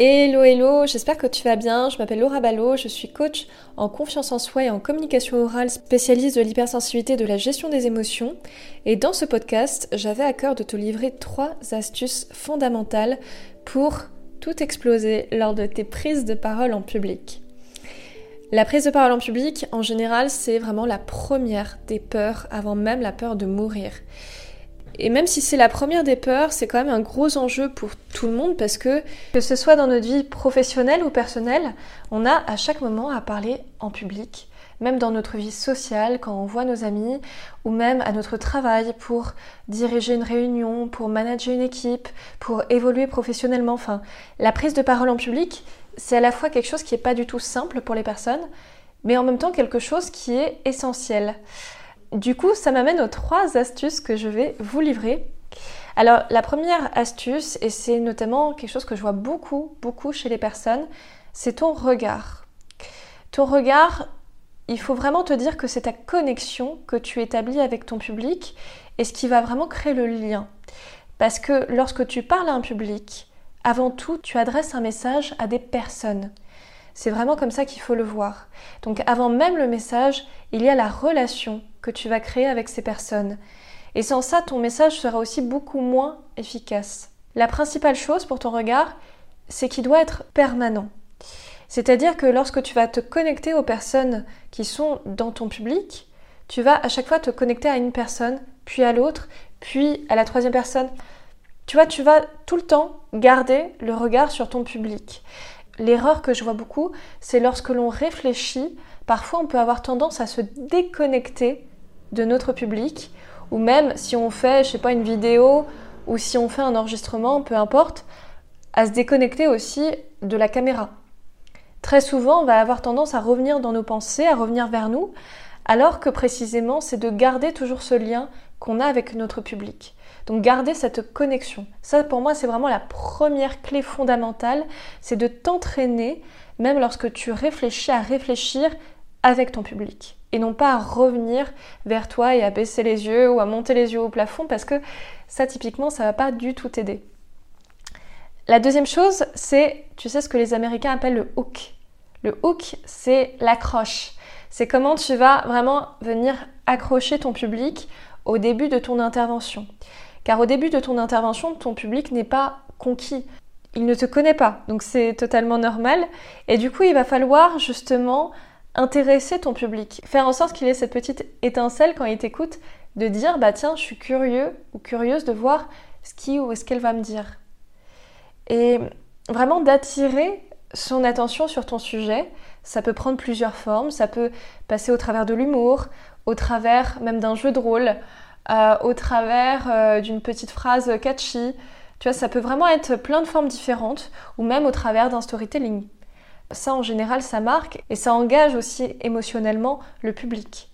Hello hello, j'espère que tu vas bien. Je m'appelle Laura Ballot, je suis coach en confiance en soi et en communication orale, spécialiste de l'hypersensibilité et de la gestion des émotions. Et dans ce podcast, j'avais à cœur de te livrer trois astuces fondamentales pour tout exploser lors de tes prises de parole en public. La prise de parole en public, en général, c'est vraiment la première des peurs avant même la peur de mourir. Et même si c'est la première des peurs, c'est quand même un gros enjeu pour tout le monde parce que, que ce soit dans notre vie professionnelle ou personnelle, on a à chaque moment à parler en public, même dans notre vie sociale, quand on voit nos amis, ou même à notre travail pour diriger une réunion, pour manager une équipe, pour évoluer professionnellement. Enfin, la prise de parole en public, c'est à la fois quelque chose qui n'est pas du tout simple pour les personnes, mais en même temps quelque chose qui est essentiel. Du coup, ça m'amène aux trois astuces que je vais vous livrer. Alors, la première astuce, et c'est notamment quelque chose que je vois beaucoup, beaucoup chez les personnes, c'est ton regard. Ton regard, il faut vraiment te dire que c'est ta connexion que tu établis avec ton public et ce qui va vraiment créer le lien. Parce que lorsque tu parles à un public, avant tout, tu adresses un message à des personnes. C'est vraiment comme ça qu'il faut le voir. Donc avant même le message, il y a la relation que tu vas créer avec ces personnes. Et sans ça, ton message sera aussi beaucoup moins efficace. La principale chose pour ton regard, c'est qu'il doit être permanent. C'est-à-dire que lorsque tu vas te connecter aux personnes qui sont dans ton public, tu vas à chaque fois te connecter à une personne, puis à l'autre, puis à la troisième personne. Tu vois, tu vas tout le temps garder le regard sur ton public. L'erreur que je vois beaucoup, c'est lorsque l'on réfléchit, parfois on peut avoir tendance à se déconnecter de notre public, ou même si on fait, je sais pas, une vidéo, ou si on fait un enregistrement, peu importe, à se déconnecter aussi de la caméra. Très souvent, on va avoir tendance à revenir dans nos pensées, à revenir vers nous, alors que précisément, c'est de garder toujours ce lien qu'on a avec notre public. Donc garder cette connexion. Ça pour moi c'est vraiment la première clé fondamentale, c'est de t'entraîner même lorsque tu réfléchis à réfléchir avec ton public et non pas à revenir vers toi et à baisser les yeux ou à monter les yeux au plafond parce que ça typiquement ça va pas du tout t'aider. La deuxième chose, c'est tu sais ce que les Américains appellent le hook. Le hook, c'est l'accroche. C'est comment tu vas vraiment venir accrocher ton public au début de ton intervention. Car au début de ton intervention, ton public n'est pas conquis. Il ne te connaît pas, donc c'est totalement normal. Et du coup, il va falloir justement intéresser ton public, faire en sorte qu'il ait cette petite étincelle quand il t'écoute, de dire bah tiens, je suis curieux ou curieuse de voir ce qui ou ce qu'elle va me dire. Et vraiment d'attirer son attention sur ton sujet, ça peut prendre plusieurs formes, ça peut passer au travers de l'humour, au travers même d'un jeu de rôle, euh, au travers euh, d'une petite phrase catchy. Tu vois, ça peut vraiment être plein de formes différentes, ou même au travers d'un storytelling. Ça, en général, ça marque et ça engage aussi émotionnellement le public.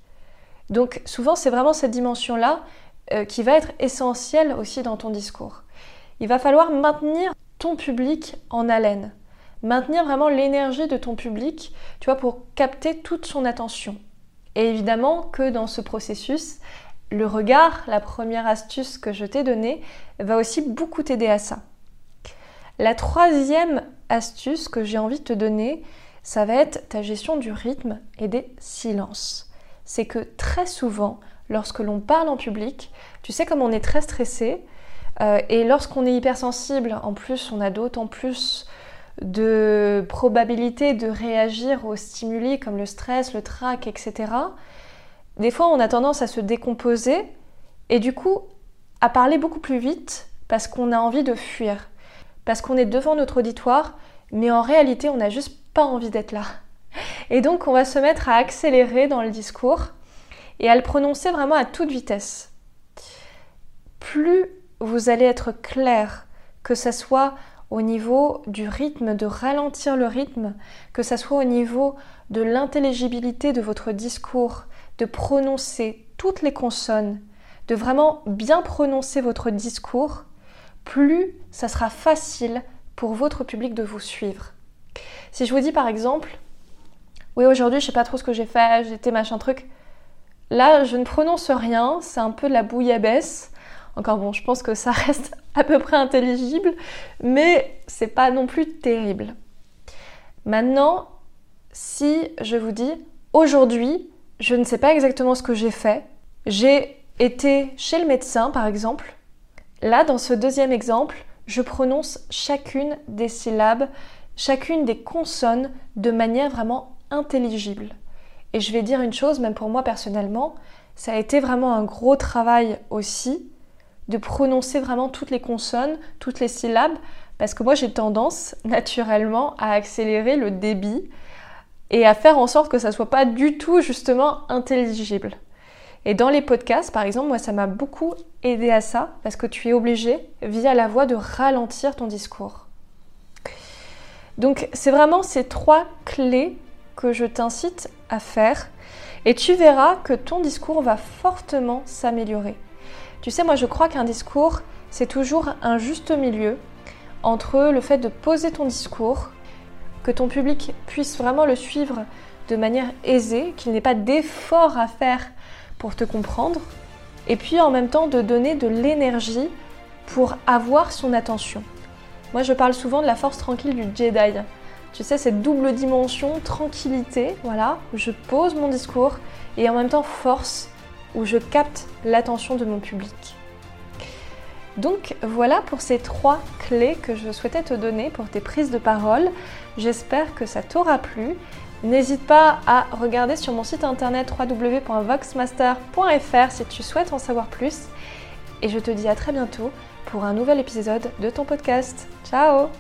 Donc, souvent, c'est vraiment cette dimension-là euh, qui va être essentielle aussi dans ton discours. Il va falloir maintenir ton public en haleine, maintenir vraiment l'énergie de ton public, tu vois, pour capter toute son attention. Et évidemment que dans ce processus, le regard, la première astuce que je t'ai donnée, va aussi beaucoup t'aider à ça. La troisième astuce que j'ai envie de te donner, ça va être ta gestion du rythme et des silences. C'est que très souvent, lorsque l'on parle en public, tu sais comme on est très stressé, euh, et lorsqu'on est hypersensible, en plus on a d'autant plus de probabilité de réagir aux stimuli comme le stress, le trac, etc des fois on a tendance à se décomposer et du coup à parler beaucoup plus vite parce qu'on a envie de fuir, parce qu'on est devant notre auditoire, mais en réalité on n'a juste pas envie d'être là. Et donc on va se mettre à accélérer dans le discours et à le prononcer vraiment à toute vitesse. Plus vous allez être clair, que ce soit au niveau du rythme, de ralentir le rythme, que ce soit au niveau de l'intelligibilité de votre discours, de prononcer toutes les consonnes, de vraiment bien prononcer votre discours, plus ça sera facile pour votre public de vous suivre. Si je vous dis par exemple, oui aujourd'hui je sais pas trop ce que j'ai fait, j'étais machin truc, là je ne prononce rien, c'est un peu de la bouillabaisse. Encore bon, je pense que ça reste à peu près intelligible, mais c'est pas non plus terrible. Maintenant, si je vous dis aujourd'hui, je ne sais pas exactement ce que j'ai fait, j'ai été chez le médecin par exemple, là dans ce deuxième exemple, je prononce chacune des syllabes, chacune des consonnes de manière vraiment intelligible. Et je vais dire une chose, même pour moi personnellement, ça a été vraiment un gros travail aussi de prononcer vraiment toutes les consonnes, toutes les syllabes, parce que moi j'ai tendance naturellement à accélérer le débit et à faire en sorte que ça soit pas du tout justement intelligible. Et dans les podcasts, par exemple, moi ça m'a beaucoup aidé à ça parce que tu es obligé via la voix de ralentir ton discours. Donc c'est vraiment ces trois clés que je t'incite à faire et tu verras que ton discours va fortement s'améliorer. Tu sais, moi je crois qu'un discours, c'est toujours un juste milieu entre le fait de poser ton discours, que ton public puisse vraiment le suivre de manière aisée, qu'il n'ait pas d'effort à faire pour te comprendre, et puis en même temps de donner de l'énergie pour avoir son attention. Moi je parle souvent de la force tranquille du Jedi. Tu sais, cette double dimension, tranquillité, voilà, où je pose mon discours et en même temps force, où je capte l'attention de mon public. Donc voilà pour ces trois clés que je souhaitais te donner pour tes prises de parole. J'espère que ça t'aura plu. N'hésite pas à regarder sur mon site internet www.voxmaster.fr si tu souhaites en savoir plus. Et je te dis à très bientôt pour un nouvel épisode de ton podcast. Ciao